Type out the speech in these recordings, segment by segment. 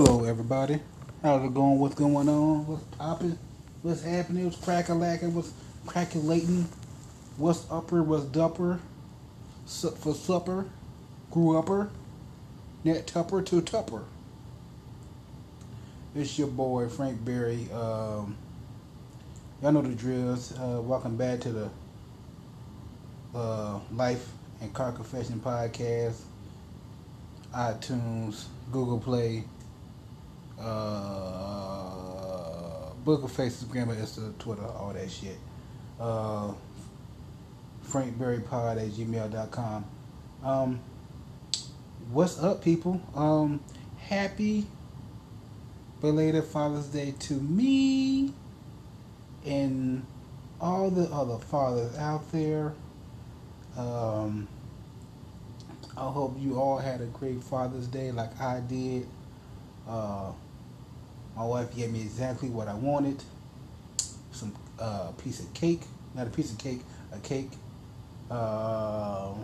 Hello, everybody. How's it going? What's going on? What's popping? What's happening? What's cracking, lacking? What's crackulating? What's upper? What's dupper? Sup for supper? Grew upper? Net tupper to tupper. It's your boy Frank Berry. Um, y'all know the drills. Uh, welcome back to the uh, Life and Car Confession podcast. iTunes, Google Play, uh, book of Facebook, Insta, Twitter, all that shit. Uh, FrankBerryPod at gmail.com. Um, what's up, people? Um, happy belated Father's Day to me and all the other fathers out there. Um, I hope you all had a great Father's Day like I did. Uh, my wife gave me exactly what I wanted. Some uh, piece of cake, not a piece of cake, a cake, uh,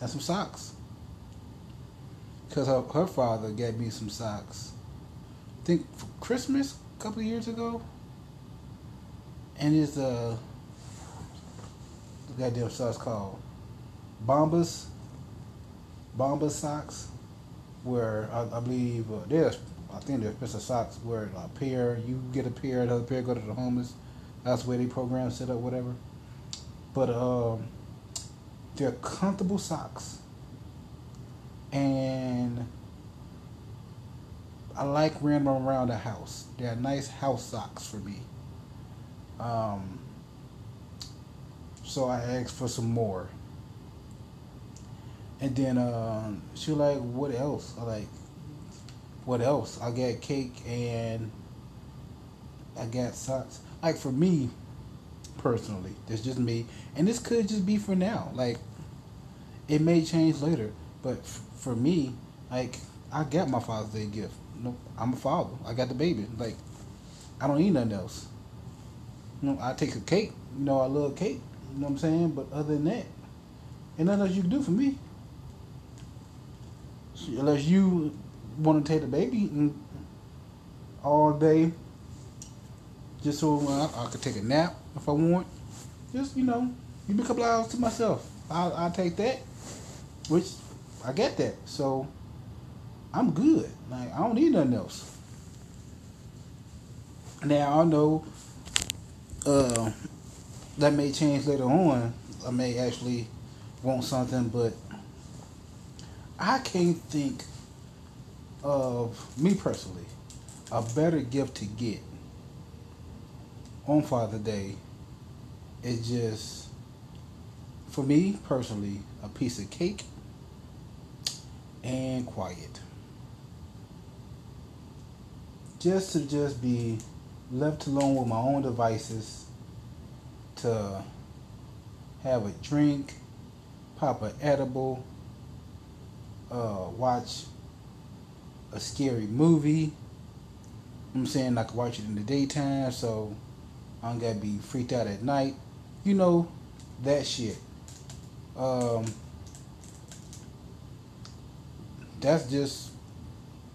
and some socks. Cause her, her father gave me some socks. I think for Christmas a couple years ago. And it's uh, the goddamn socks called Bombas. Bombas socks, where I, I believe uh, there's I think they're special socks where a pair you get a pair, another pair go to the homeless. That's where they program set up, whatever. But um, they're comfortable socks, and I like wearing them around the house. They're nice house socks for me. Um, so I asked for some more. And then uh, she was like, "What else?" I like, "What else?" I got cake and I got socks. Like for me, personally, that's just me, and this could just be for now. Like, it may change later, but f- for me, like, I got my Father's Day gift. No, I'm a father. I got the baby. Like, I don't need nothing else. You know, I take a cake. You know, I love cake. You know what I'm saying? But other than that, ain't nothing else you can do for me. Unless you want to take the baby all day, just so I, I could take a nap if I want. Just you know, give me a couple hours to myself. I'll, I'll take that, which I get that. So I'm good. Like I don't need nothing else. Now I know uh, that may change later on. I may actually want something, but I can't think of me personally a better gift to get on Father Day is just for me personally a piece of cake and quiet. Just to just be left alone with my own devices to have a drink, pop an edible, uh, watch a scary movie. I'm saying I can watch it in the daytime, so I don't gotta be freaked out at night. You know, that shit. Um, that's just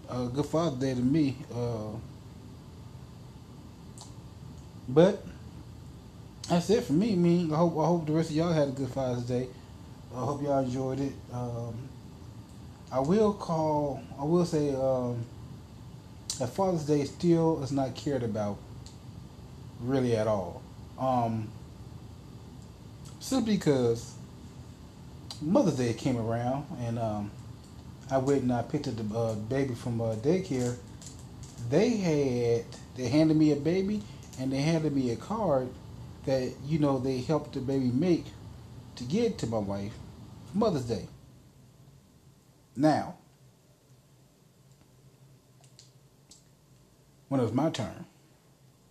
a good Father's Day to me. Uh, but that's it for me. I mean, I hope I hope the rest of y'all had a good Father's Day. I hope y'all enjoyed it. Um, I will call. I will say um, that Father's Day still is not cared about really at all. Um, simply because Mother's Day came around and um, I went and I picked up the uh, baby from uh, daycare. They had they handed me a baby and they handed me a card that you know they helped the baby make to get to my wife Mother's Day. Now, when it was my turn,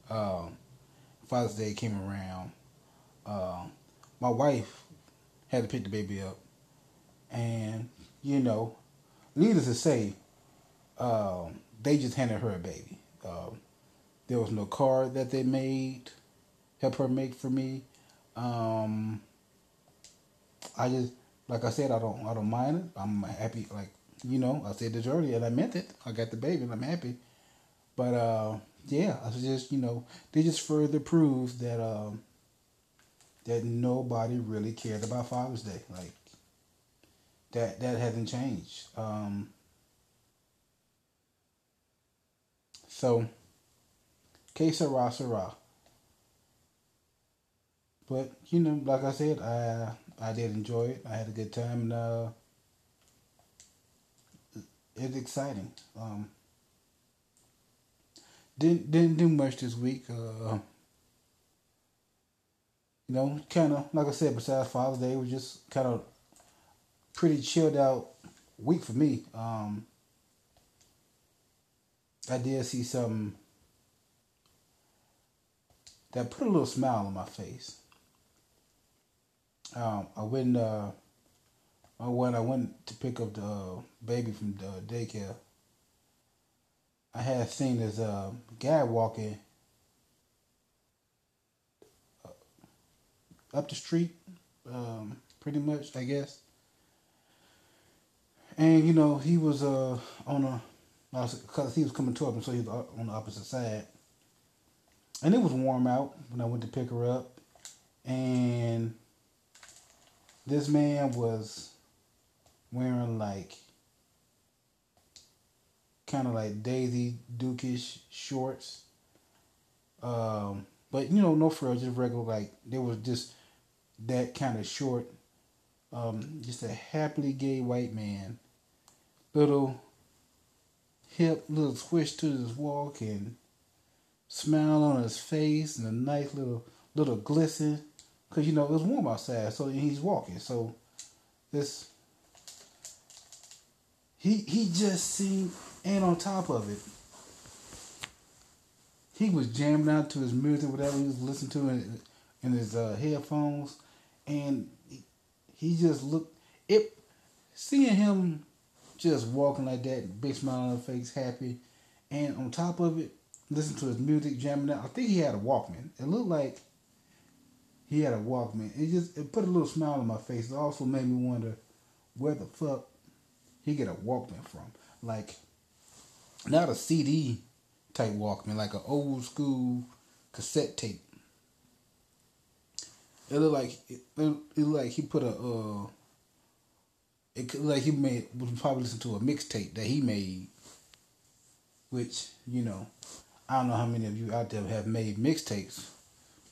um, Father's Day came around. Uh, my wife had to pick the baby up, and you know, needless to say, um, they just handed her a baby. Um, there was no card that they made, help her make for me. Um, I just, like I said, I don't, I don't mind it. I'm happy. Like You know, I said this earlier and I meant it. I got the baby and I'm happy. But uh, yeah, I was just you know they just further prove that um, that nobody really cared about Father's Day. Like that that hasn't changed. Um, so, que sera, sera. But you know, like I said, I I did enjoy it. I had a good time, and uh, it's exciting. Um, didn't didn't do much this week. Uh, you know, kind of like I said. Besides Father's Day, was just kind of pretty chilled out week for me. Um, I did see something that put a little smile on my face. Um, I went uh, when I went to pick up the uh, baby from the daycare. I had seen this uh, guy walking uh, up the street, um, pretty much, I guess. And you know, he was uh, on a because he was coming toward me, so he was on the opposite side. And it was warm out when I went to pick her up, and this man was wearing like kind of like Daisy Dukeish shorts. Um, but you know, no frills, just regular like there was just that kind of short. Um, just a happily gay white man, little hip, little twist to his walk and smile on his face and a nice little little glisten, cause you know it was warm outside, so he's walking. So this he he just seemed and on top of it, he was jamming out to his music, whatever he was listening to in, in his uh, headphones, and he just looked it. Seeing him just walking like that, big smile on his face, happy, and on top of it, listen to his music, jamming out. I think he had a Walkman. It looked like he had a Walkman. It just it put a little smile on my face. It also made me wonder where the fuck he get a Walkman from. Like not a CD type Walkman, like an old school cassette tape. It looked like it, it like he put a uh, it like he made would probably listen to a mixtape that he made, which you know, I don't know how many of you out there have made mixtapes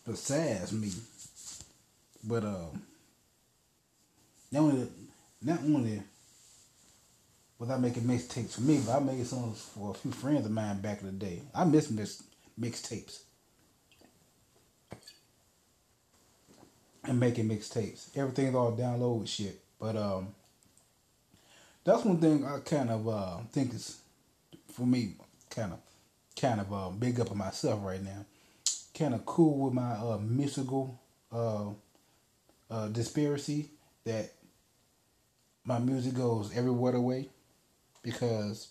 besides me, but um, not only not only without making mixtapes for me, but I made some for a few friends of mine back in the day. I miss mix mixtapes. And making mixtapes. Everything's all download shit. But um that's one thing I kind of uh, think is for me kind of kind of uh, big up on myself right now. Kind of cool with my uh, musical uh, uh, disparity that my music goes everywhere away because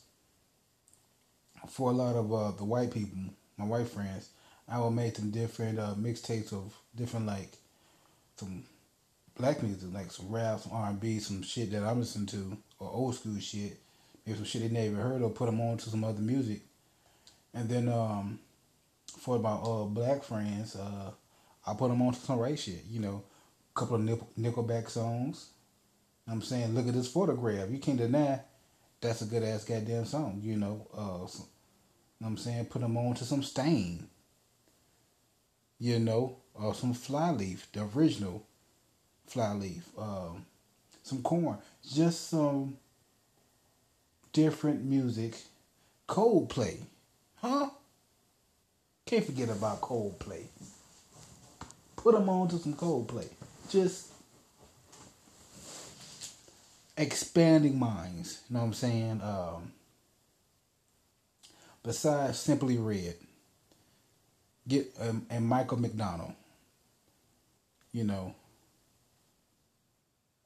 for a lot of uh, the white people, my white friends, I will make some different uh, mixtapes of different like some black music, like some rap, some R and B, some shit that I'm listening to, or old school shit, maybe some shit they never heard or Put them on to some other music, and then um, for my uh, black friends, uh, I put them on to some right shit. You know, couple of Nickelback songs. I'm saying, look at this photograph. You can't deny that's a good ass goddamn song, you know. Uh, know I'm saying? Put them on to some Staind. you know, or some Flyleaf, the original Flyleaf, um, some Korn, just some different music. Coldplay, huh? Can't forget about Coldplay. Put them on to some Coldplay. Just expanding minds. You know what I'm saying? Um, besides Simply Red, get um, and Michael McDonald. You know,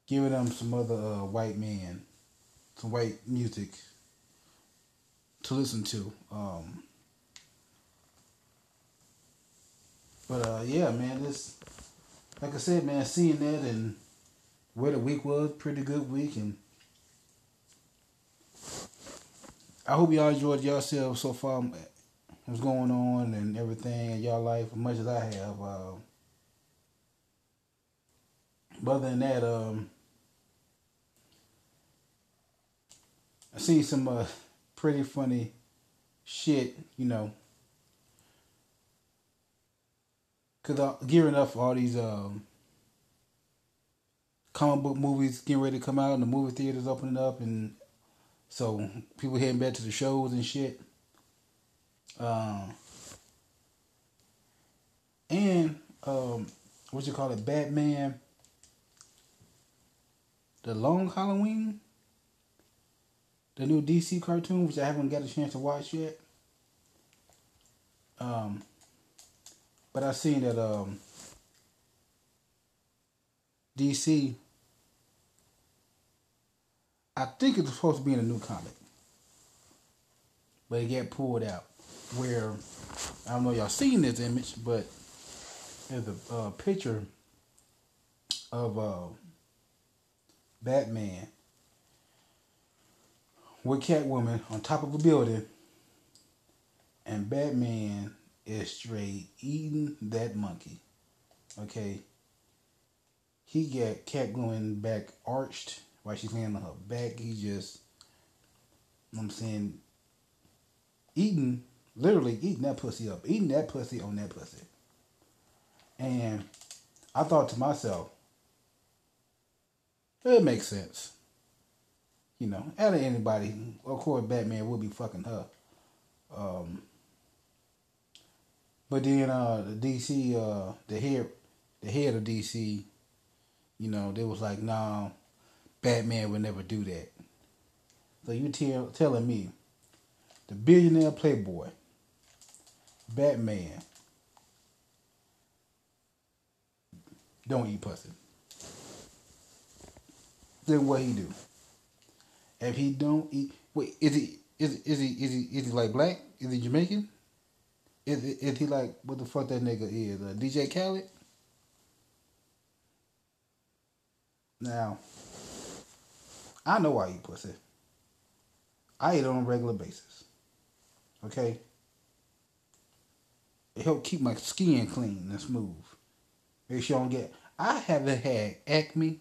giving them some other uh, white men, some white music to listen to. Um, but uh, yeah, man, this like I said, man, seeing that and where the week was, pretty good week, and I hope y'all enjoyed yourselves so far. What's going on and everything in y'all life as much as I have. Uh, but other than that, um, I seen some uh, pretty funny shit, you know. Cause uh, gearing up for all these um, comic book movies getting ready to come out, and the movie theaters opening up, and so people heading back to the shows and shit. Um, and um, what you call it, Batman, the Long Halloween, the new DC cartoon, which I haven't got a chance to watch yet. Um, but I seen that um, DC. I think it's supposed to be in a new comic, but it got pulled out. Where I don't know y'all seen this image, but there's a uh, picture of uh, Batman with Catwoman on top of a building, and Batman is straight eating that monkey. Okay. He got Catwoman back arched while she's laying on her back. He just, I'm saying, eating, literally eating that pussy up, eating that pussy on that pussy. And I thought to myself, it makes sense. You know, out of anybody, of course, Batman will be fucking her. Um, but then uh, the DC, uh, the head, the head of DC, you know, they was like, "Nah, Batman would never do that." So you tell telling me, the billionaire playboy, Batman, don't eat pussy. Then what he do? If he don't eat, wait, is he is is he is he is he like black? Is he Jamaican? Is, is he like what the fuck that nigga is? Uh, DJ Khaled? Now, I know I eat pussy. I eat on a regular basis. Okay? It help keep my skin clean and smooth. Make sure I don't get. I haven't had acne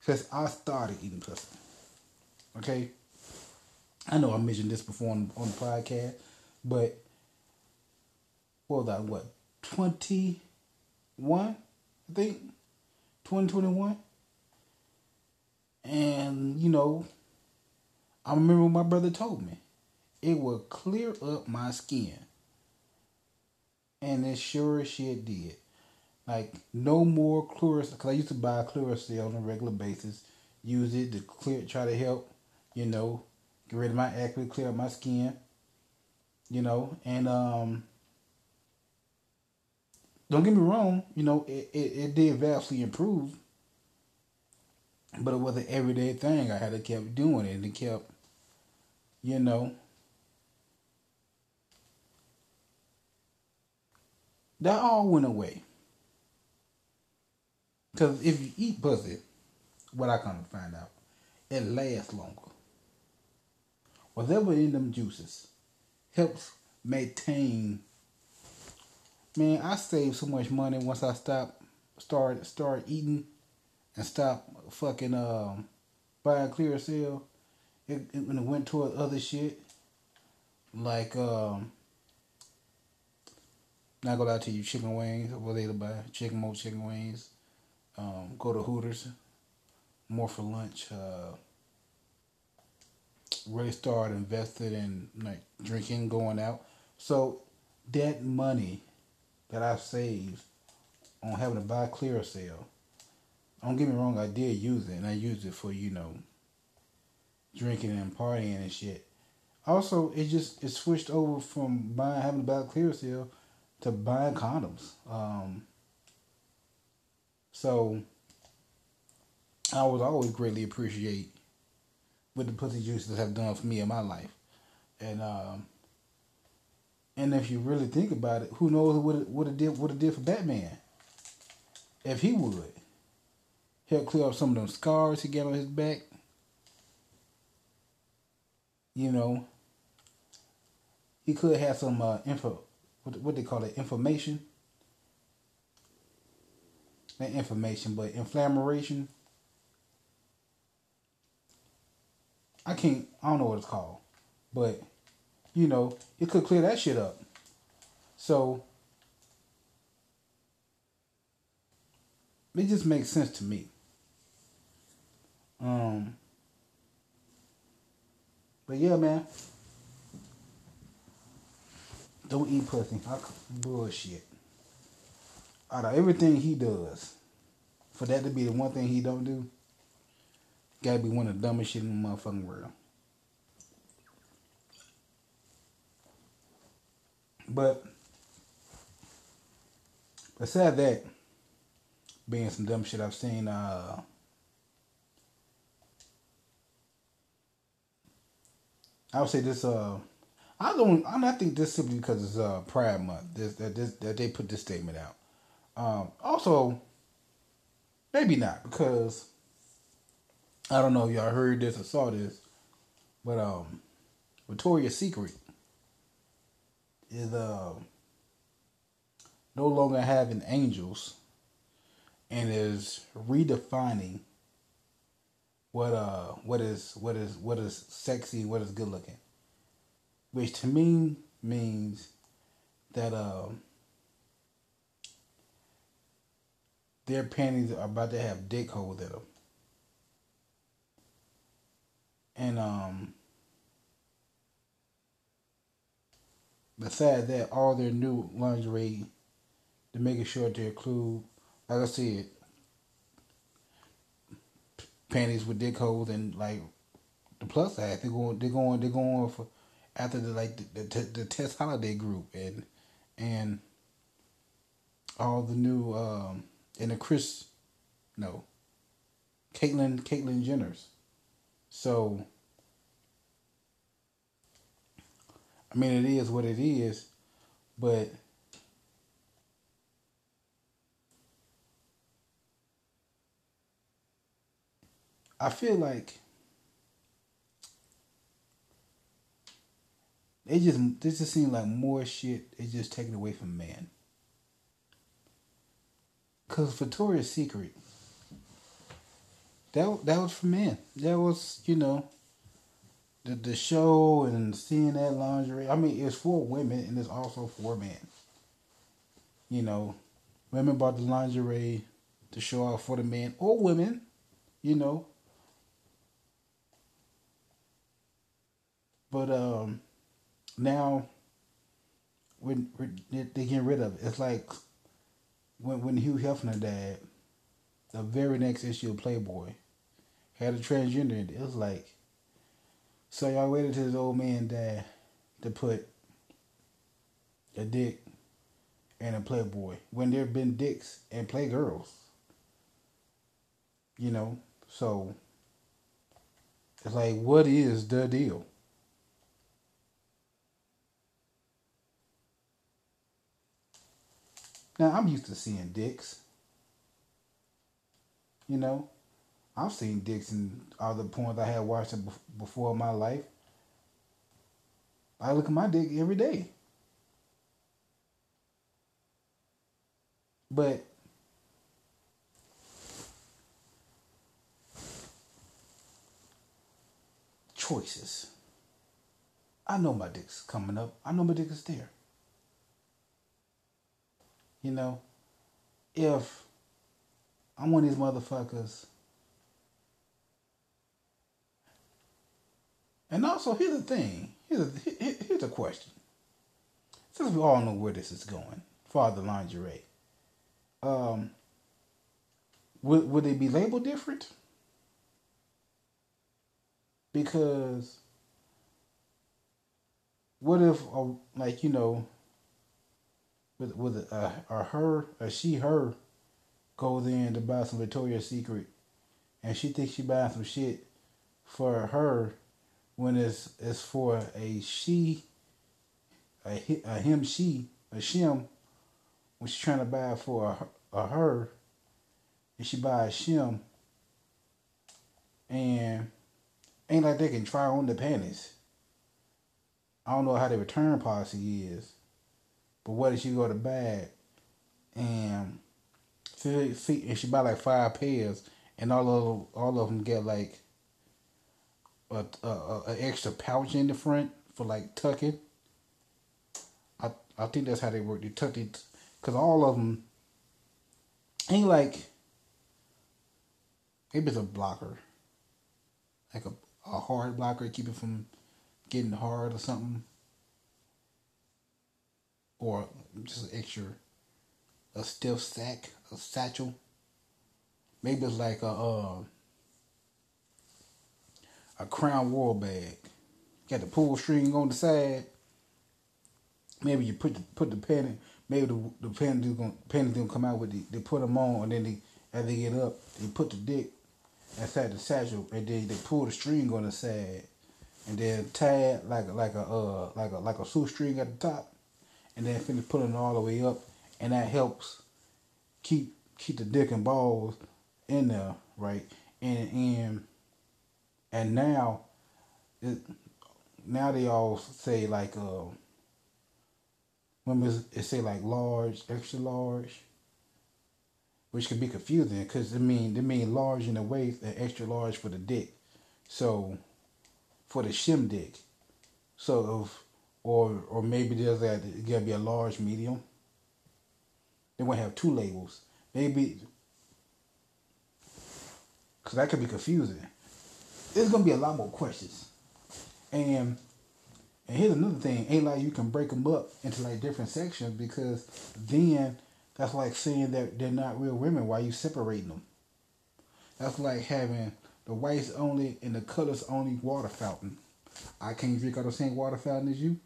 since I started eating pussy. Okay? I know I mentioned this before on, on the podcast, but what was that? What twenty one? I think twenty twenty one. And you know, I remember my brother told me it would clear up my skin, and it sure as shit did. Like no more Clearasil, because I used to buy Clearasil on a regular basis. Use it to clear, try to help, you know, get rid of my acne, clear up my skin you know, and um, don't get me wrong, you know, it, it, it did vastly improve, but it was an everyday thing. I had to keep doing it and it kept, you know, that all went away. Because if you eat pussy, what I come to find out, it lasts longer. Whatever in them juices helps maintain. Man, I saved so much money once I stopped, start start eating, and stop fucking um, buying Clearasil. It, it when it went toward other shit, like um, not go out to you chicken wings. What they to buy chicken more chicken wings. Um, go to Hooters, more for lunch. Uh, really started invested in like drinking, going out. So that money that I saved on having to buy Clearasil, don't get me wrong, I did use it and I used it for, you know, drinking and partying and shit. Also, it just it switched over from buying having to buy Clearasil to buying condoms. Um, so I was always greatly appreciate what the pussy juices have done for me in my life. And um, and if you really think about it, who knows what it, what it did what it did for Batman? If he would help clear up some of those scars he got on his back. you know, he could have some uh, info, what, what they call it, information. Not information, but inflammation. I can't, I don't know what it's called, but you know, it could clear that shit up. So it just makes sense to me. Um, but yeah, man. Don't eat pussy. I, bullshit. Out of everything he does, for that to be the one thing he don't do, gotta be one of the dumbest shit in the motherfucking world. But besides that, being some dumb shit I've seen, uh, I would say this. Uh, I don't. I think this simply because it's uh, Pride Month. This, that this, that they put this statement out. Um, also, maybe not because I don't know if y'all heard this or saw this, but um, Victoria's Secret is uh no longer having angels and is redefining what uh what is what is what is sexy what is good looking which to me means that um their panties are about to have dick holes in them and um besides that all their new lingerie to making sure to include like i said panties with dick holes and like the plus size. They're going, they're going, they're going for after the like the, the, the Tess Holliday group and and all the new um and the Chris, no, Caitlyn Caitlyn Jenner's. So I mean, it is what it is, but I feel like it just this just seems like more shit is just taken away from man. Cause Victoria's Secret, that that was for men. That was you know. The the show and seeing that lingerie. I mean, it's for women and it's also for men. You know, women bought the lingerie to show off for the men or women. You know, But um, now when they're getting rid of it, it's like when when Hugh Hefner died, the very next issue of Playboy had a transgender in it. It was like, so y'all waited till his old man died to put a dick and a Playboy when there have been dicks and Playgirls. You know, so it's like, what is the deal? Now I'm used to seeing dicks. You know, I've seen dicks in other porns I had watched before in my life. I look at my dick every day. But choices. I know my dick's coming up. I know my dick is there. You know, if I'm one of these motherfuckers. And also, here's the thing. Here's a, here's a question. Since we all know where this is going, Father Lingerie, um, would, would they be labeled different? Because what if, uh, like, you know, with with a, a her a she her goes in to buy some Victoria's Secret, and she thinks she buying some shit for her when it's it's for a she a, a him she a shim when she's trying to buy for a, a her and she buy a shim and ain't like they can try on the panties. I don't know how the return policy is, but what if she go to bad and and she buy like five pairs and all of all of them get like a, a, a extra pouch in the front for like tucking. I I think that's how they work. They tuck it because all of them ain't like maybe it's a blocker, like a, a hard blocker, keep it from getting hard or something, or just extra a stiff sack, a satchel. Maybe it's like a uh, a crown royal bag. Got the pull string on the side. Maybe you put the, put the panty. Maybe the the panties gonna panties gonna come out with the. They put them on and then they as they get up, they put the dick inside the satchel and then they pull the string on the side and then tie it like like a uh like a like a shoestring at the top and then finish pulling it all the way up and that helps keep keep the dick and balls in there, right? And and and now, it, now they all say like uh, women it say like large, extra large, which can be confusing because it mean they mean large in the waist and extra large for the dick. So for the shim dick, so if or or maybe there's that it gotta be a large medium. They want to have two labels. Maybe because that could be confusing. There's gonna be a lot more questions, and and here's another thing: ain't like you can break them up into like different sections because then that's like saying that they're not real women. Why you separating them? That's like having the whites only and the colors only water fountain. I can't drink out the same water fountain as you.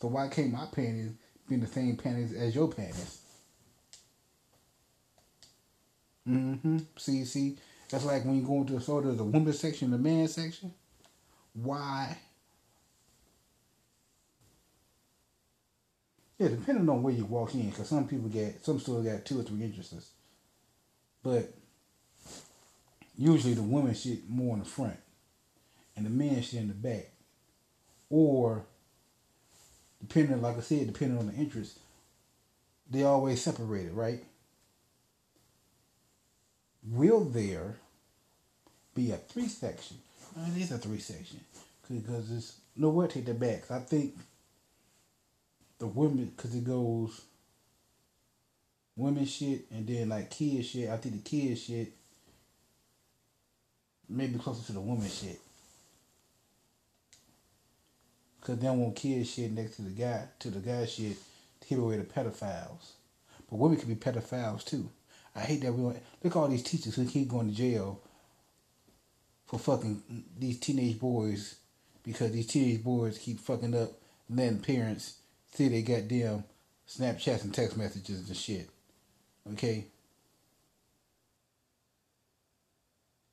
So why can't my panties be the same panties as your panties? Mm-hmm. See, see, that's like when you go into a store, there's a women's section, the men's section. Why? Yeah, depending on where you walk in, because some people get, some stores got two or three entrances. But usually the women sit more in the front, and the men sit in the back. Or, depending, like I said, depending on the entrance, they always separated, right? will there be a three section? it is a three section because it's no what take that back. I think the women because it goes women shit and then like kids shit. I think the kids shit maybe closer to the woman shit. Cause they don't want kids shit next to the guy to the guy shit to keep away the pedophiles. But women can be pedophiles too. I hate that we look at all these teachers who keep going to jail for fucking these teenage boys because these teenage boys keep fucking up and letting parents see they goddamn Snapchats and text messages and shit. Okay?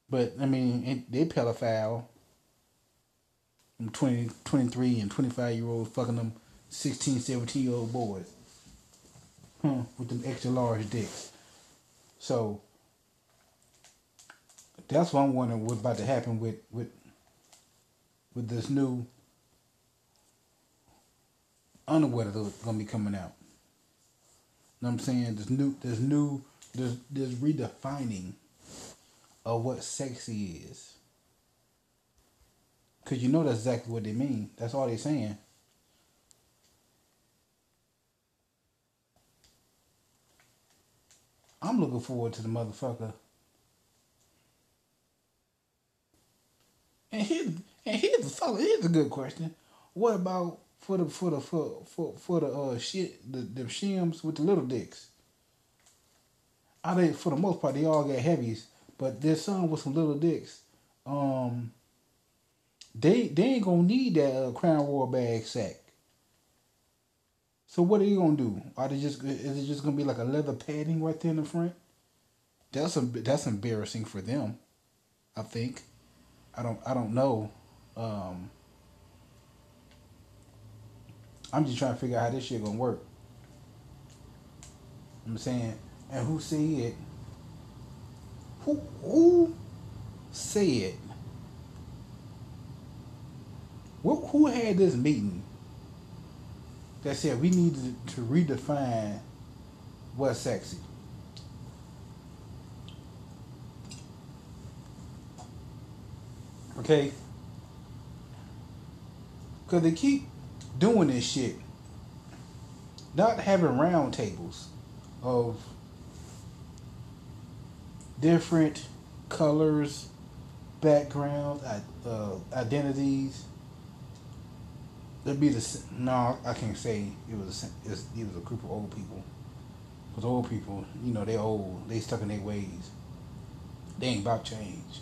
But, I mean, they pedophile. 20, 23 and 25 year olds fucking them 16, 17 year old boys. Huh, with them extra large dicks. So that's what I'm wondering what's about to happen with with with this new underwear that's gonna be coming out. You know what I'm saying? This new this new this this redefining of what sexy is. Cause you know that's exactly what they mean. That's all they're saying. I'm looking forward to the motherfucker. And here's and here's a solid, here's a good question. What about for the for the for for, for the uh shit the the shims with the little dicks? I think for the most part they all get heavies, but there's some with some little dicks. Um, they they ain't gonna need that uh, crown royal bag sack. So what are you gonna do? Are they just is it just gonna be like a leather padding right there in the front? That's a, that's embarrassing for them. I think. I don't I don't know. Um, I'm just trying to figure out how this shit gonna work. I'm saying, and who said? Who who said? Who, who had this meeting that said we need to, to redefine what's sexy. Okay? Because they keep doing this shit. Not having round tables of different colors, backgrounds, uh, identities. There'd be the no, I can't say it was a, it was a group of old people. Because old people, you know, they old, they stuck in their ways. They ain't about change.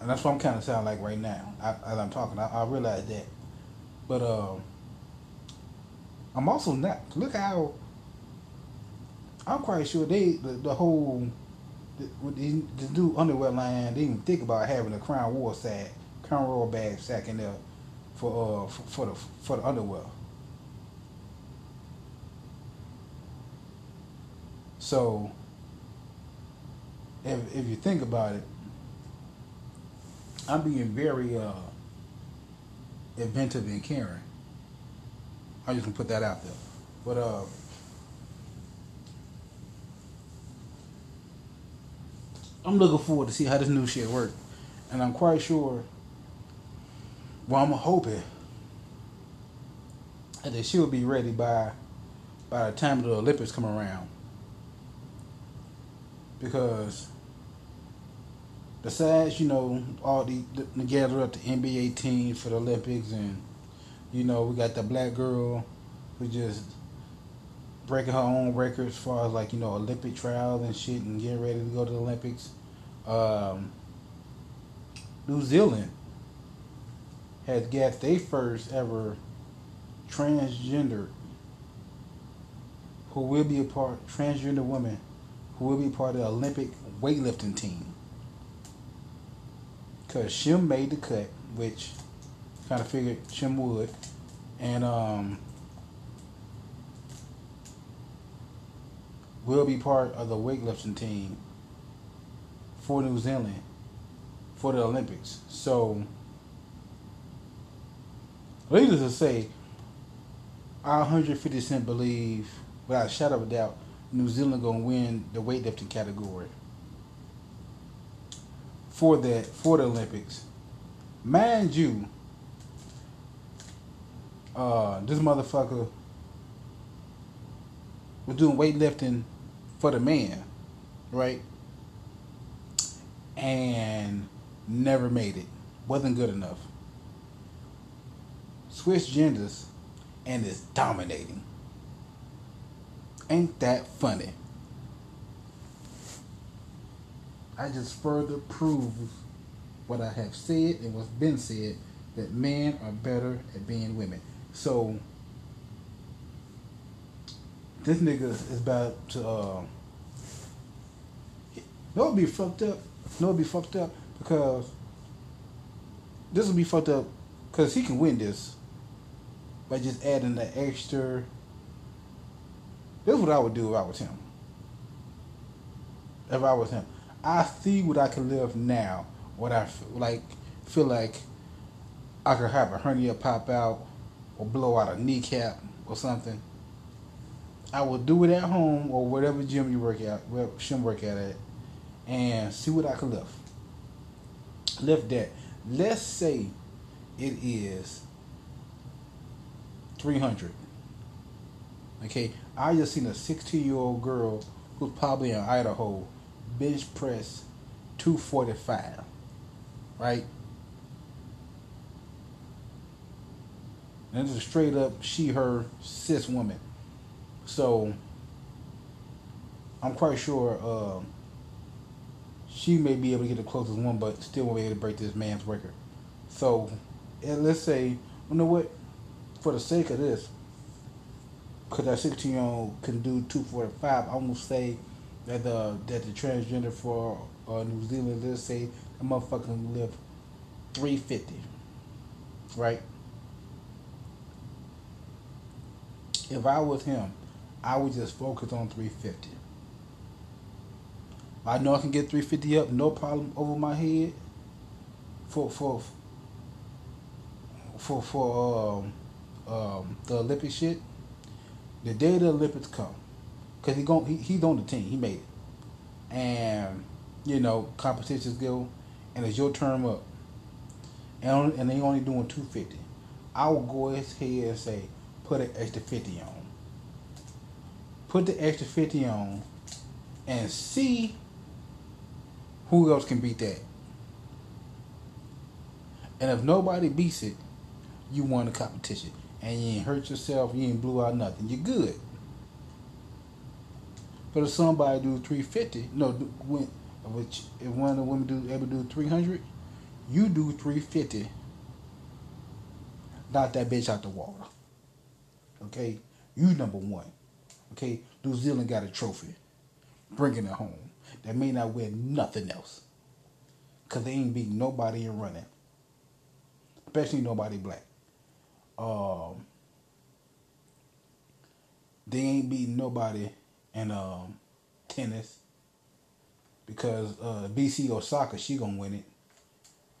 And that's what I'm kind of sound like right now I, as I'm talking. I, I realize that, but uh, I'm also not. Look how I'm quite sure they the, the whole the, the, the new underwear line they even think about having a Crown war sack, Crown Royal bag sack in there for uh for, for the for the underwear. So if if you think about it, I'm being very uh inventive and caring. I'm just gonna put that out there. But uh I'm looking forward to see how this new shit work, and I'm quite sure. Well, I'm hoping that she'll be ready by by the time the Olympics come around, because besides you know all the, the gather up the NBA team for the Olympics, and you know we got the black girl who just breaking her own records as far as like you know Olympic trials and shit and getting ready to go to the Olympics. Um, New Zealand has got their first ever transgender who will be a part transgender woman who will be part of the Olympic weightlifting team. Cause Shim made the cut, which kind of figured Shim would, and um, will be part of the weightlifting team for New Zealand for the Olympics. So, needless to say, I 150 percent believe, without a shadow of a doubt, New Zealand gonna win the weightlifting category for the for the Olympics. Mind you, uh, this motherfucker was doing weightlifting for the man, right? And never made it. Wasn't good enough. Switched genders and is dominating. Ain't that funny? I just further proves what I have said and what's been said that men are better at being women. So this nigga is about to. Uh, no, be fucked up. No, it'll be fucked up because this will be fucked up because he can win this by just adding the extra. This is what I would do if I was him. If I was him, I see what I can live now. What I feel, like feel like I could have a hernia pop out or blow out a kneecap or something I will do it at home or whatever gym you work at, gym work at it, and see what I can lift. Lift that. Let's say it is 300. Okay, I just seen a 16 year old girl who's probably in Idaho bench press 245. Right? And this is straight up she, her, cis woman. So I'm quite sure uh, she may be able to get the closest one, but still won't be able to break this man's record. So let's say, you know what? For the sake of this, because that 16 year old can do 245, I'm gonna say that the that the transgender for uh, New Zealand, let's say the motherfucker live 350, right? If I was him, I would just focus on 350. I know I can get 350 up, no problem over my head. For for for for um, um, the Olympic shit. The day the Olympics come, cause he going he, he's on the team. He made it, and you know competitions go, and it's your term up, and and they only doing two fifty. I will go ahead and say put an extra fifty on. Put the extra fifty on, and see who else can beat that. And if nobody beats it, you won the competition. And you ain't hurt yourself, you ain't blew out nothing. You're good. But if somebody do 350, no, when, which if one of the women do to do 300, you do 350. Knock that bitch out the water. Okay? You number one. Okay? New Zealand got a trophy. Bringing it home. That may not win nothing else. Because they ain't beating nobody in running especially nobody black. Um, they ain't beating nobody in um, tennis because uh, BC Osaka she gonna win it.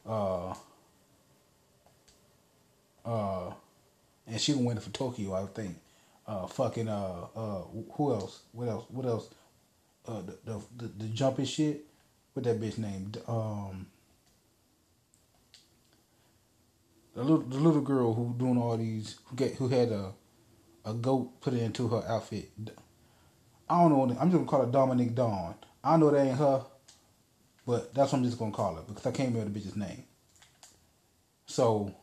Uh, uh, and she gonna win it for Tokyo, I think. Uh, fucking uh, uh, who else? What else? What else? Uh, the the the, the jumping shit. What that bitch named? Um. the little the little girl who doing all these who get who had a a goat put into her outfit. I don't know. I'm just gonna call her Dominique Dawn. I know that ain't her, but that's what I'm just gonna call her because I can't remember the bitch's name. So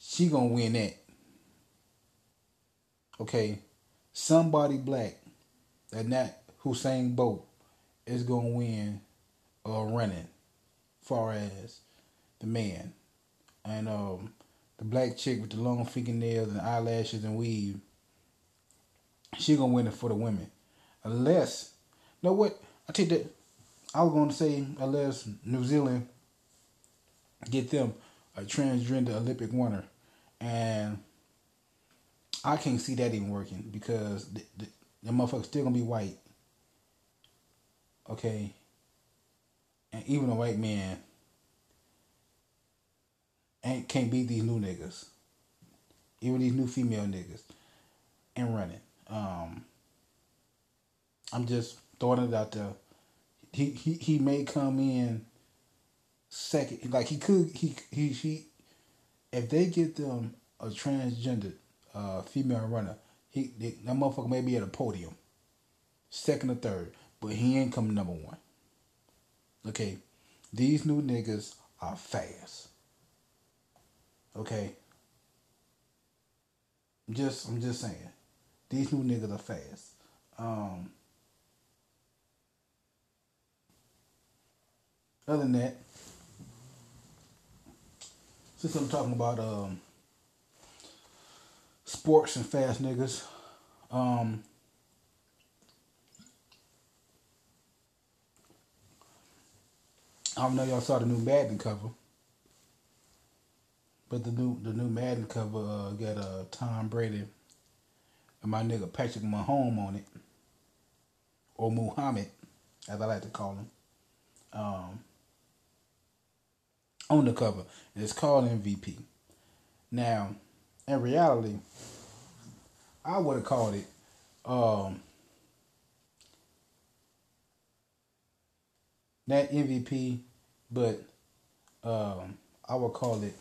she gonna win that. Okay, somebody black and that not Usain Bolt is gonna win uh, running, far as the man and um, the black chick with the long fingernails and eyelashes and weave, she gonna win it for the women, unless. know what? I take that. I was gonna say unless New Zealand get them a transgender Olympic winner, and I can't see that even working because the, the, the motherfucker's still gonna be white. Okay. And even a white man ain't can't beat these new niggas, even these new female niggas, and running. Um, I'm just throwing it out there. He he he may come in second, like he could he he he. If they get them a transgender uh, female runner, he they, that motherfucker may be at a podium, second or third, but he ain't coming number one. Okay, these new niggas are fast. Okay. I'm just I'm just saying. These new niggas are fast. Um other than that, since I'm talking about um sports and fast niggas, um I don't know y'all saw the new Madden cover. But the new the new Madden cover uh, got uh, Tom Brady and my nigga Patrick Mahomes on it, or Muhammad, as I like to call him, um, on the cover. And it's called MVP. Now, in reality, I would have called it um, that MVP, but um, I would call it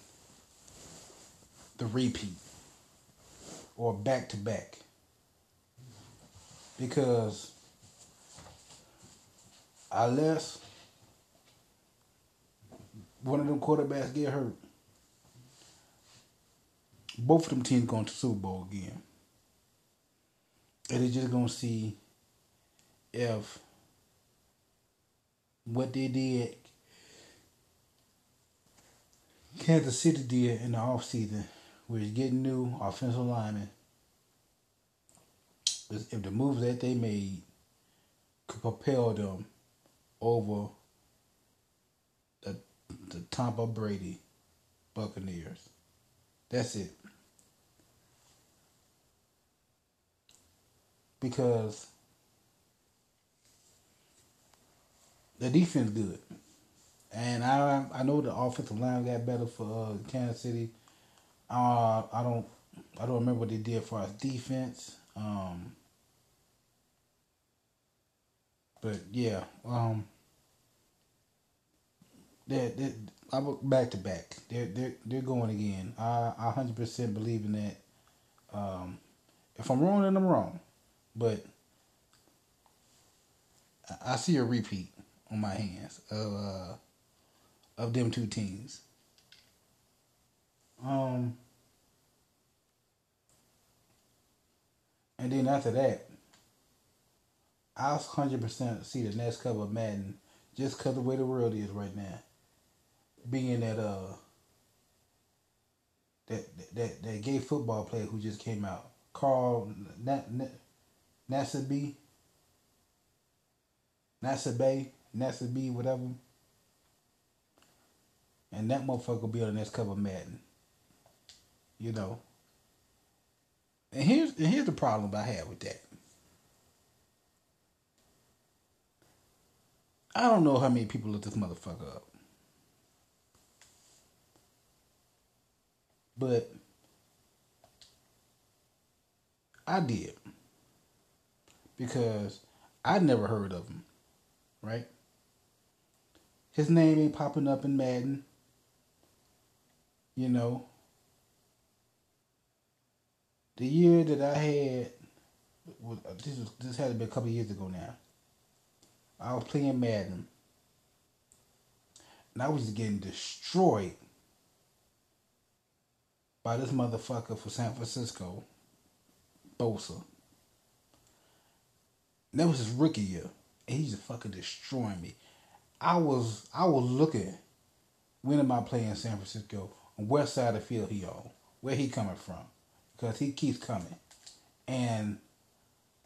the repeat or back to back. Because unless one of them quarterbacks get hurt, both of them teams going to Super Bowl again. And they're just gonna see if what they did Kansas City did in the offseason with getting new offensive linemen, if the moves that they made could propel them over the the Tampa Brady Buccaneers. That's it. Because the defense good. And I I know the offensive line got better for uh, Kansas City uh, I don't I don't remember what they did for our defense. Um, but yeah, um, they I look back to back. They're they're they're going again. I I hundred percent believe in that. Um, if I'm wrong, then I'm wrong, but I see a repeat on my hands of uh, of them two teams. Um, and then after that, I'll hundred percent see the next cover of Madden just because the way the world is right now. Being that uh that that that gay football player who just came out, Carl Nat, Nat, B. NASA Bay, NASA B, whatever. And that motherfucker will be on the next cover of Madden. You know. And here's and here's the problem I have with that. I don't know how many people look this motherfucker up. But I did. Because I never heard of him right? His name ain't popping up in Madden. You know, the year that I had, this was this had to be a couple years ago now. I was playing Madden, and I was getting destroyed by this motherfucker for San Francisco, Bosa. And that was his rookie year And he's fucking destroying me. I was I was looking when am I playing San Francisco on what side of the field he on, where he coming from, because he keeps coming, and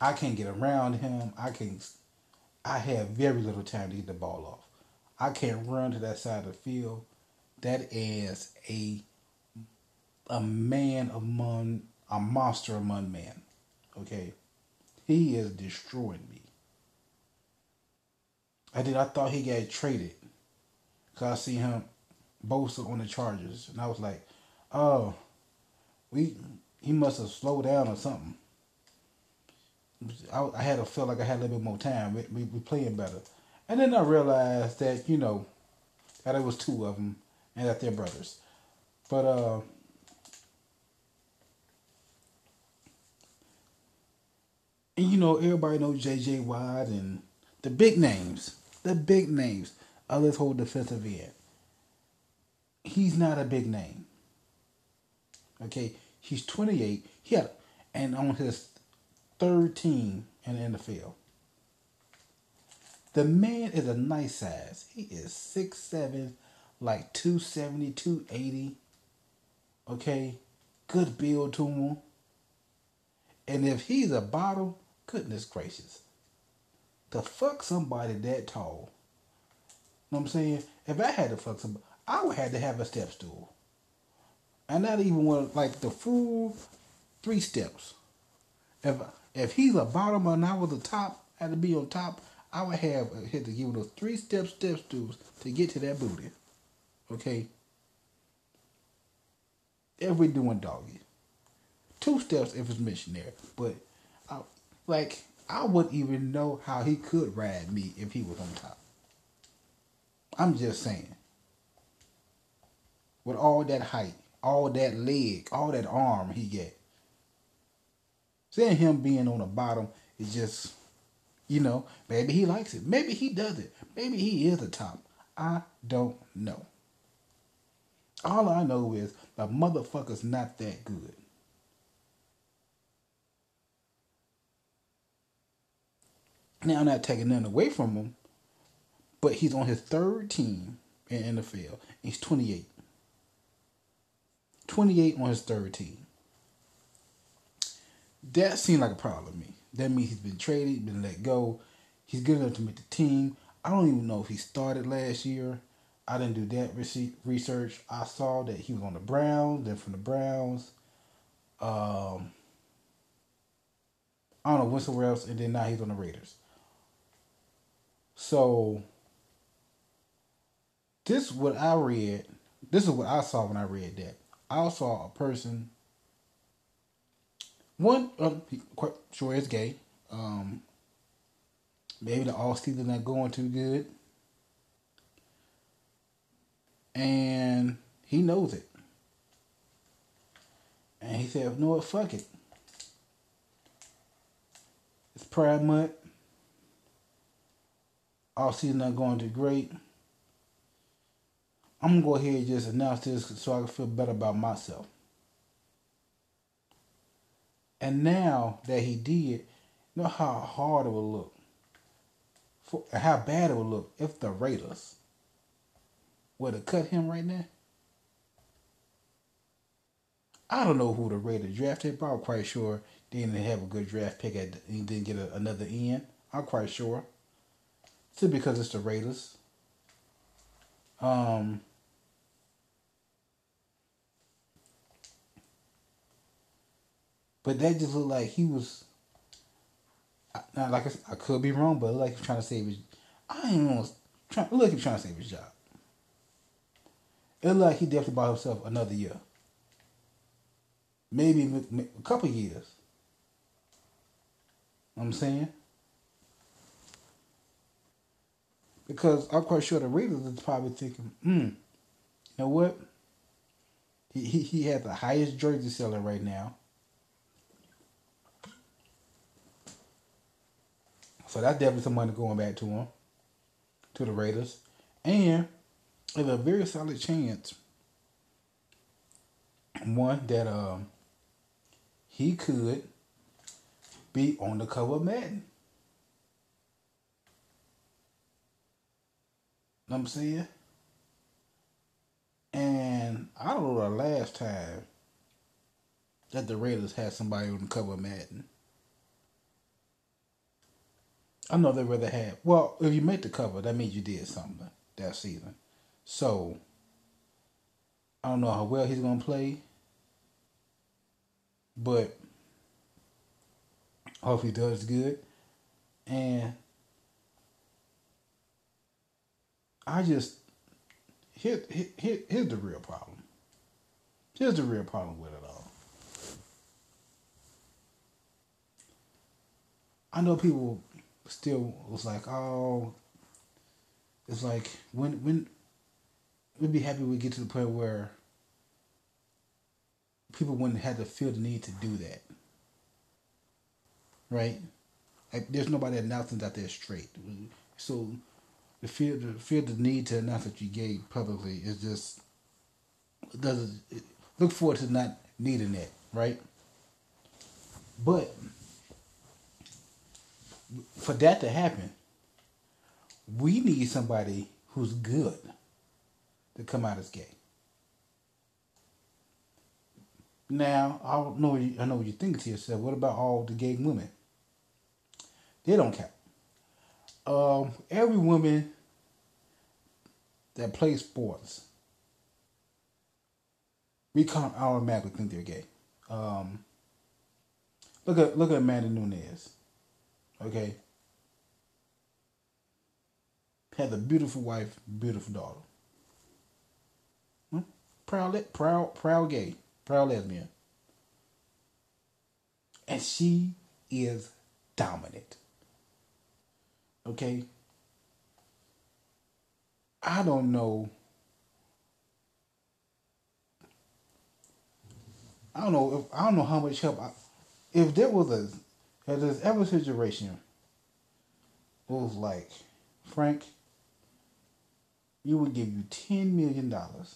I can't get around him. I can I have very little time to get the ball off. I can't run to that side of the field. That is a a man among a monster among men. Okay, he is destroying me. I did. I thought he got traded. Cause I see him Bosa on the Chargers, and I was like, oh, we he must have slowed down or something. I, I had to feel like I had a little bit more time. We, we, we playing better, and then I realized that you know that it was two of them and that they're brothers. But uh, and you know everybody knows J.J. Watt and the big names the big names of this whole defensive end. He's not a big name. Okay, he's 28. He had, and on his third team in the NFL. The man is a nice size. He is six seven, like 270, 280. Okay, good build to him. And if he's a bottle, goodness gracious, to fuck somebody that tall. You know what I'm saying? If I had to fuck somebody, I would have to have a step stool. And not even want like the full three steps. If if he's a bottom and I was a top, had to be on top, I would have had to give those three step step stools to get to that booty. Okay. If we're doing doggy. Two steps if it's missionary. But I, like I wouldn't even know how he could ride me if he was on top. I'm just saying. With all that height, all that leg, all that arm he get. Seeing him being on the bottom is just, you know, maybe he likes it. Maybe he does it. Maybe he is the top. I don't know. All I know is the motherfucker's not that good. Now, I'm not taking nothing away from him, but he's on his third team in the NFL. He's 28. 28 on his third team. That seemed like a problem to me. That means he's been traded, been let go. He's good enough to make the team. I don't even know if he started last year. I didn't do that research. I saw that he was on the Browns, then from the Browns. Um, I don't know, went somewhere else, and then now he's on the Raiders. So this is what I read. This is what I saw when I read that. I saw a person one, um, quite sure is gay. Um, maybe the all season not going too good, and he knows it. And he said, "No? Fuck it. It's Pride Month. All season not going too great. I'm gonna go ahead and just announce this so I can feel better about myself." And now that he did, you know how hard it would look, for, how bad it would look if the Raiders were to cut him right now. I don't know who the Raiders drafted, but I'm quite sure they didn't have a good draft pick at he didn't get a, another end. I'm quite sure. Simply because it's the Raiders. Um But that just looked like he was. Now, like I, said, I could be wrong, but like trying to save his. I ain't know. Trying, look he's trying to save his job. It looked like he definitely bought himself another year. Maybe a couple years. I'm saying? Because I'm quite sure the Raiders is probably thinking, hmm, you know what? He, he, he had the highest jersey seller right now. So that's definitely some money going back to him, to the Raiders. And there's a very solid chance, one, that um, he could be on the cover of Madden. Know what I'm saying? And I don't know the last time that the Raiders had somebody on the cover of Madden. I know they'd rather have. Well, if you make the cover, that means you did something that season. So I don't know how well he's gonna play, but I hope he does good. And I just here, here here's the real problem. Here's the real problem with it all. I know people still was like, oh, it's like when when we'd be happy we get to the point where people wouldn't have to feel the need to do that, right? Like there's nobody announcing that they're straight, so the fear the fear the need to announce that you're gay publicly is just doesn't look forward to not needing that, right? But for that to happen, we need somebody who's good to come out as gay. Now, I don't know. I know what you're thinking to yourself. What about all the gay women? They don't count. Um, every woman that plays sports, we can't automatically think they're gay. Um, look at look at Amanda Nunes. Okay. Had a beautiful wife, beautiful daughter. Hmm? Proud, proud, proud gay, proud lesbian. And she is dominant. Okay. I don't know. I don't know if I don't know how much help I, if there was a if there's ever situation it was like, Frank, you would give you ten million dollars.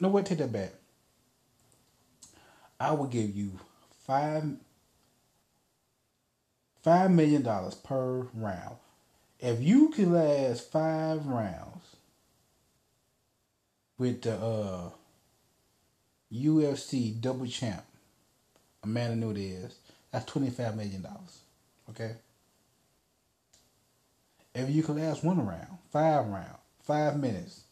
No, what? Take that back. I would give you five five million dollars per round. If you can last five rounds with the uh, UFC double champ Amanda Nunes, that's $25 million. Okay? If you can last one round, five round, five minutes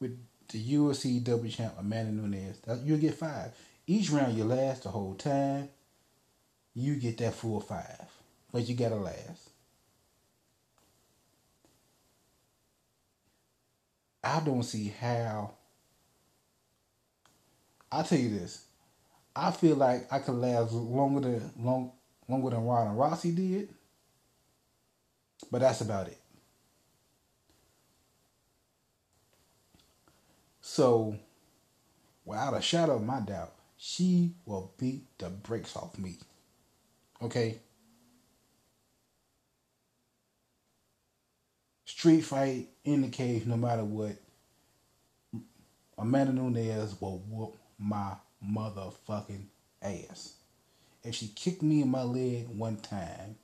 with the double champ Amanda Nunes, that, you'll get five. Each round you last the whole time, you get that full five. But you gotta last. I don't see how. I'll tell you this. I feel like I could last longer than long longer than Ronda Rousey did. But that's about it. So, without a shadow of my doubt, she will beat the brakes off me. Okay? Street fight in the cage, no matter what. Amanda Nunes will whoop my motherfucking ass. If she kicked me in my leg one time,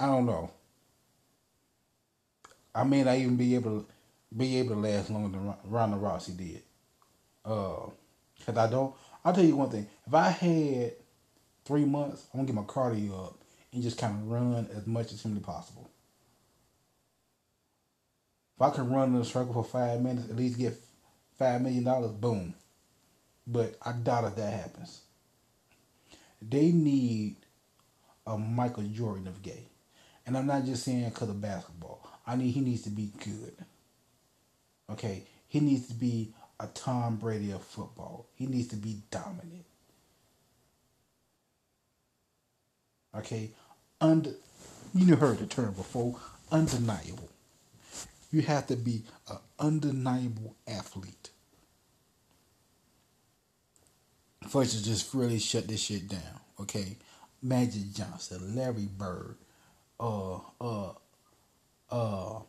I don't know. I may not even be able to be able to last longer than Ronda Rousey did. Uh, cause I don't. I'll tell you one thing. If I had three months, I'm gonna get my cardio up and just kind of run as much as humanly possible. If I can run in a circle for five minutes, at least get five million dollars, boom. But I doubt if that happens. They need a Michael Jordan of gay. And I'm not just saying because of basketball. I need he needs to be good. Okay? He needs to be a Tom Brady of football. He needs to be dominant. Okay? Und you heard the term before, undeniable. You have to be an undeniable athlete. First, to just really shut this shit down. Okay? Magic Johnson, Larry Bird, uh, uh, uh,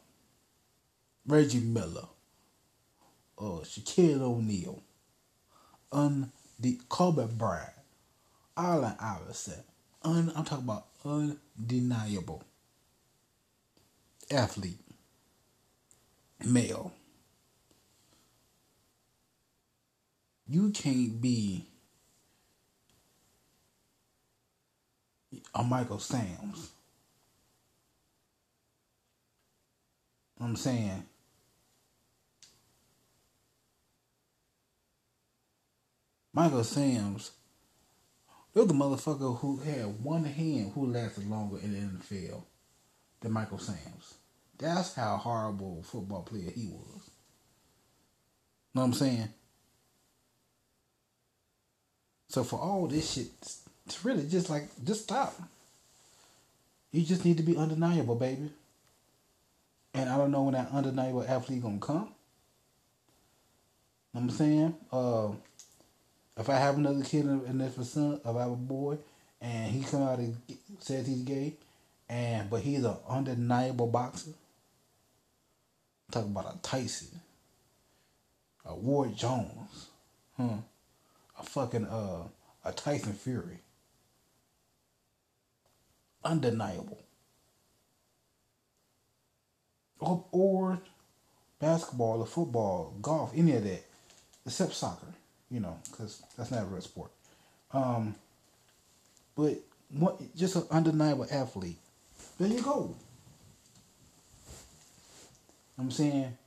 Reggie Miller, uh, Shaquille O'Neal, un the Kobe Bryant, Allen Iverson. Un, I'm talking about undeniable athlete, male. You can't be a Michael Sam's. I'm saying Michael Sam's was the motherfucker who had one hand who lasted longer in the NFL than Michael Sam's. That's how horrible football player he was. Know what I'm saying? So for all this shit, it's really just like just stop. You just need to be undeniable, baby. And I don't know when that undeniable athlete gonna come. I'm saying, uh, if I have another kid and if a son, if I have a boy, and he come out and says he's gay, and but he's an undeniable boxer. Talk about a Tyson, a Ward Jones, huh? A fucking uh, a Tyson Fury. Undeniable or, or basketball or football, golf, any of that, except soccer, you know, because that's not a real sport. Um, but what, just an undeniable athlete. There you go. I'm saying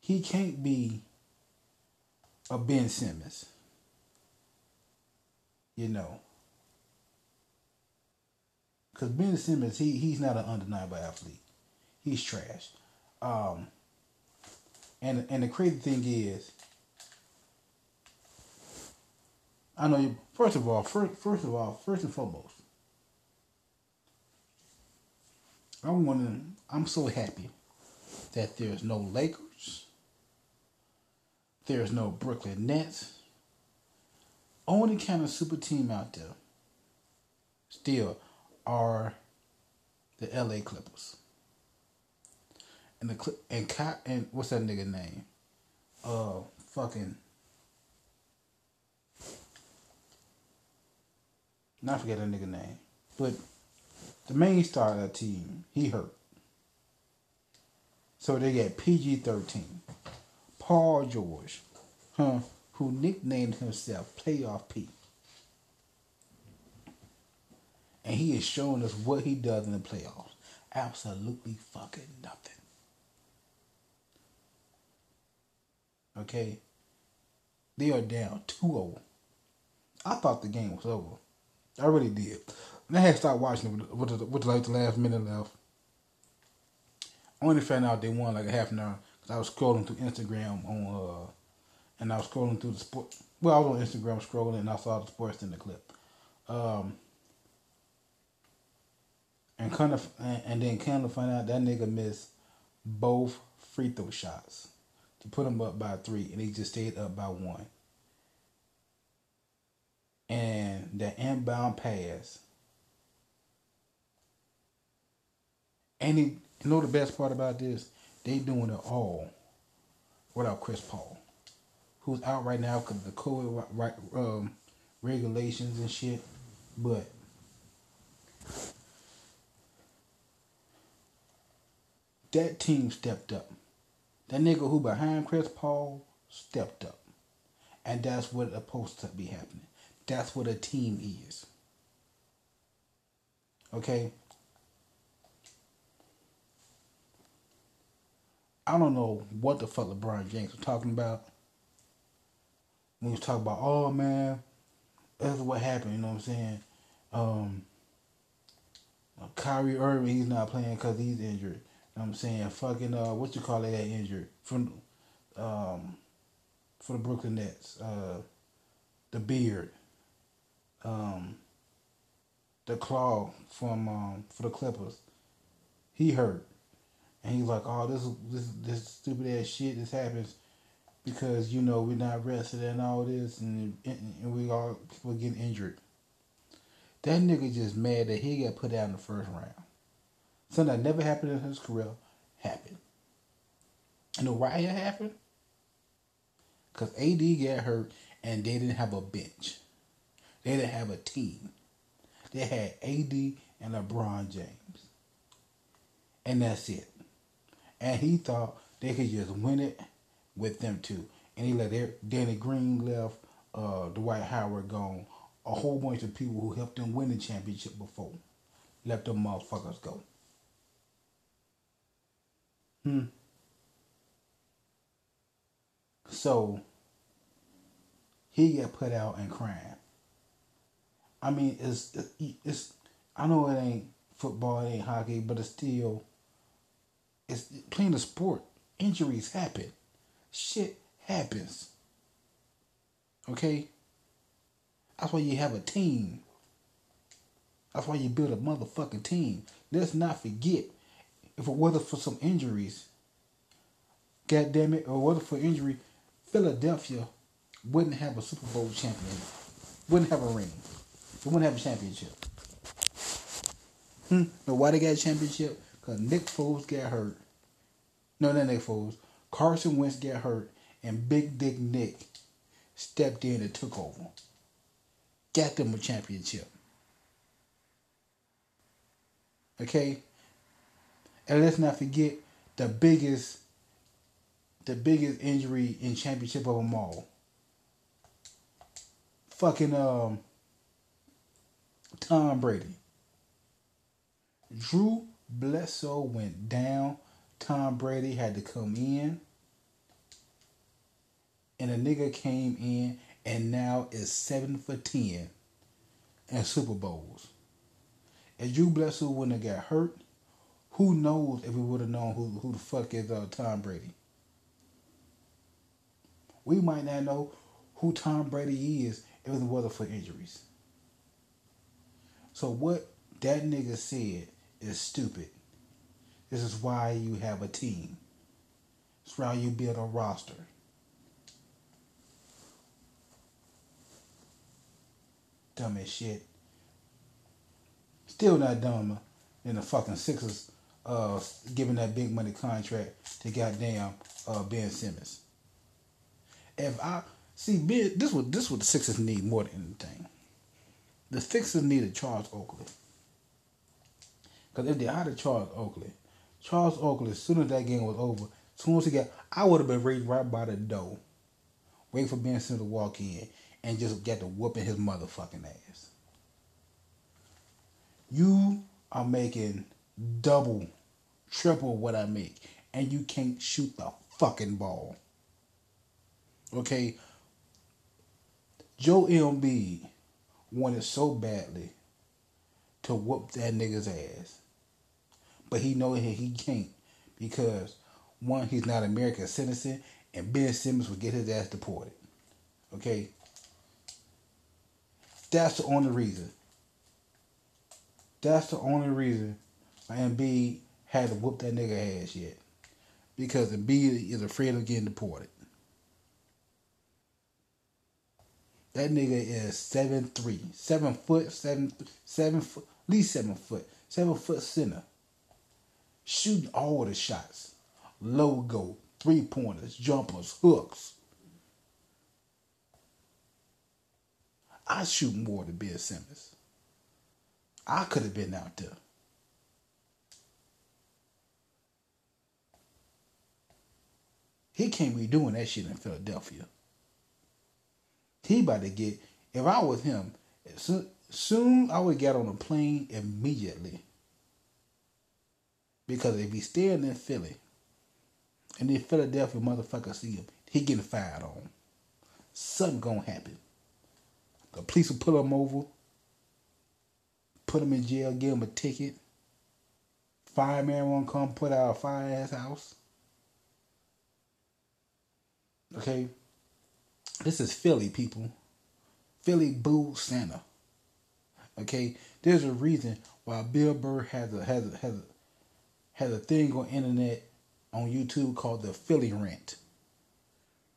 he can't be a Ben Simmons. You know. Because Ben Simmons, he, he's not an undeniable athlete he's trash. Um, and and the crazy thing is, I know you. First of all, first first of all, first and foremost, I'm wondering. I'm so happy that there's no Lakers. There's no Brooklyn Nets. Only kind of super team out there still are the LA Clippers and the clip and Cat and what's that nigga name? Uh, fucking. Not forget that nigga name, but the main star of that team he hurt. So they got PG thirteen, Paul George, huh? Who nicknamed himself Playoff P. And he is showing us what he does in the playoffs. Absolutely fucking nothing. Okay. They are down 2-0. I thought the game was over. I really did. And I had to start watching it with, with, with like the last minute left. I only found out they won like a half an hour because I was scrolling through Instagram on uh, and I was scrolling through the sport. Well, I was on Instagram scrolling, and I saw the sports in the clip. Um, and kind of, and, then kind of find out that nigga missed both free throw shots to put him up by three, and he just stayed up by one. And the inbound pass. And he, you know the best part about this? They doing it all without Chris Paul, who's out right now because of the COVID right, um, regulations and shit. But that team stepped up. That nigga who behind Chris Paul stepped up. And that's what supposed to be happening. That's what a team is. Okay? I don't know what the fuck LeBron James was talking about. When he was talking about, oh man, that's what happened, you know what I'm saying? Um, Kyrie Irving, he's not playing because he's injured. I'm saying? Fucking, uh, what you call it, that injured? From, um, for the Brooklyn Nets. Uh, the beard. Um, the claw from, um, for the Clippers. He hurt. And he's like, oh, this this this stupid ass shit. This happens because you know we're not rested and all this, and and we all people getting injured. That nigga just mad that he got put out in the first round. Something that never happened in his career happened. You know why it happened? Because AD got hurt and they didn't have a bench. They didn't have a team. They had AD and LeBron James. And that's it and he thought they could just win it with them too. And he let Danny Green left, uh, Dwight Howard gone, a whole bunch of people who helped them win the championship before let them motherfuckers go. Hmm. So he got put out and crying. I mean, it's it's. I know it ain't football, it ain't hockey, but it's still it's playing the sport. Injuries happen. Shit happens. Okay? That's why you have a team. That's why you build a motherfucking team. Let's not forget, if it wasn't for some injuries, God damn it, or wasn't for injury, Philadelphia wouldn't have a Super Bowl champion. Wouldn't have a ring. They wouldn't have a championship. Hmm. But why they got a championship? Because Nick Foles got hurt. No, not Nick Foles. Carson Wentz got hurt. And Big Dick Nick stepped in and took over. Got them a championship. Okay? And let's not forget the biggest the biggest injury in championship of them all. Fucking um Tom Brady. Drew Bledsoe went down. Tom Brady had to come in. And a nigga came in and now is seven for ten in Super Bowls. If Drew Bledsoe wouldn't have got hurt, who knows if we would have known who, who the fuck is uh, Tom Brady. We might not know who Tom Brady is if it wasn't for injuries. So what that nigga said is stupid. This is why you have a team. It's why you build a roster. Dumb as shit. Still not dumber than the fucking Sixers uh, giving that big money contract to goddamn uh, Ben Simmons. If I see Ben, this what this what the Sixers need more than anything. The Sixers needed Charles Oakley. Because if they had a Charles Oakley, Charles Oakley, as soon as that game was over, as soon as he got, I would have been right, right by the door, waiting for Ben Simmons to walk in and just get to whooping his motherfucking ass. You are making double, triple what I make, and you can't shoot the fucking ball. Okay? Joe Embiid wanted so badly to whoop that nigga's ass but he know he can't because one, he's not American citizen, and Ben Simmons would get his ass deported. Okay? That's the only reason. That's the only reason Embiid had to whoop that nigga ass yet. Because Embiid is afraid of getting deported. That nigga is seven three, seven foot, seven seven foot, at least seven foot, seven foot center. Shooting all the shots, logo, three pointers, jumpers, hooks. I shoot more than Ben Simmons. I could have been out there. He can't be doing that shit in Philadelphia. He about to get. If I was him, soon, I would get on a plane immediately. Because if he's staying in Philly, and then Philadelphia motherfucker see him, he getting fired on. Something gonna happen. The police will pull him over, put him in jail, give him a ticket. Fireman won't come put out a fire ass house. Okay? This is Philly, people. Philly boo Santa. Okay? There's a reason why Bill Burr has a has a has a has a thing on internet on YouTube called the Philly Rant.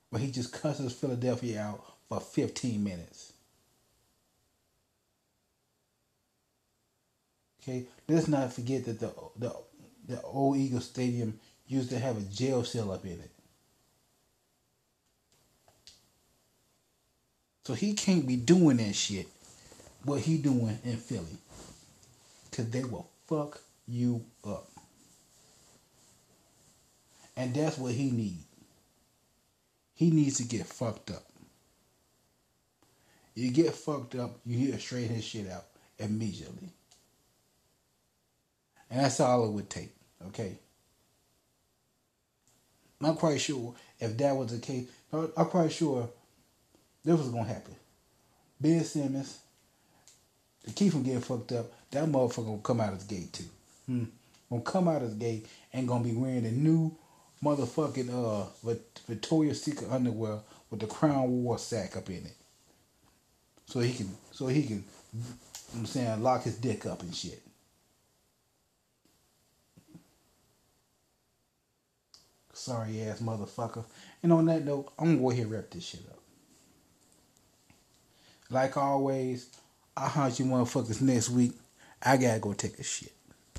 Where he just cusses Philadelphia out for 15 minutes. Okay, let's not forget that the the the old Eagle Stadium used to have a jail cell up in it. So he can't be doing that shit. What he doing in Philly. Cause they will fuck you up. And that's what he need. He needs to get fucked up. You get fucked up, you hear straighten his shit out immediately. And that's all it would take, okay? I'm not quite sure if that was the case. I'm quite sure this was gonna happen. Ben Simmons, to keep from getting fucked up, that motherfucker gonna come out of the gate too. Hmm. Gonna come out of the gate and gonna be wearing the new motherfucking uh Victoria's Secret underwear with the Crown War sack up in it. So he can so he can I'm saying lock his dick up and shit. Sorry ass motherfucker. And on that note, I'm gonna go ahead and wrap this shit up. Like always, I'll hunt you motherfuckers next week. I gotta go take a shit.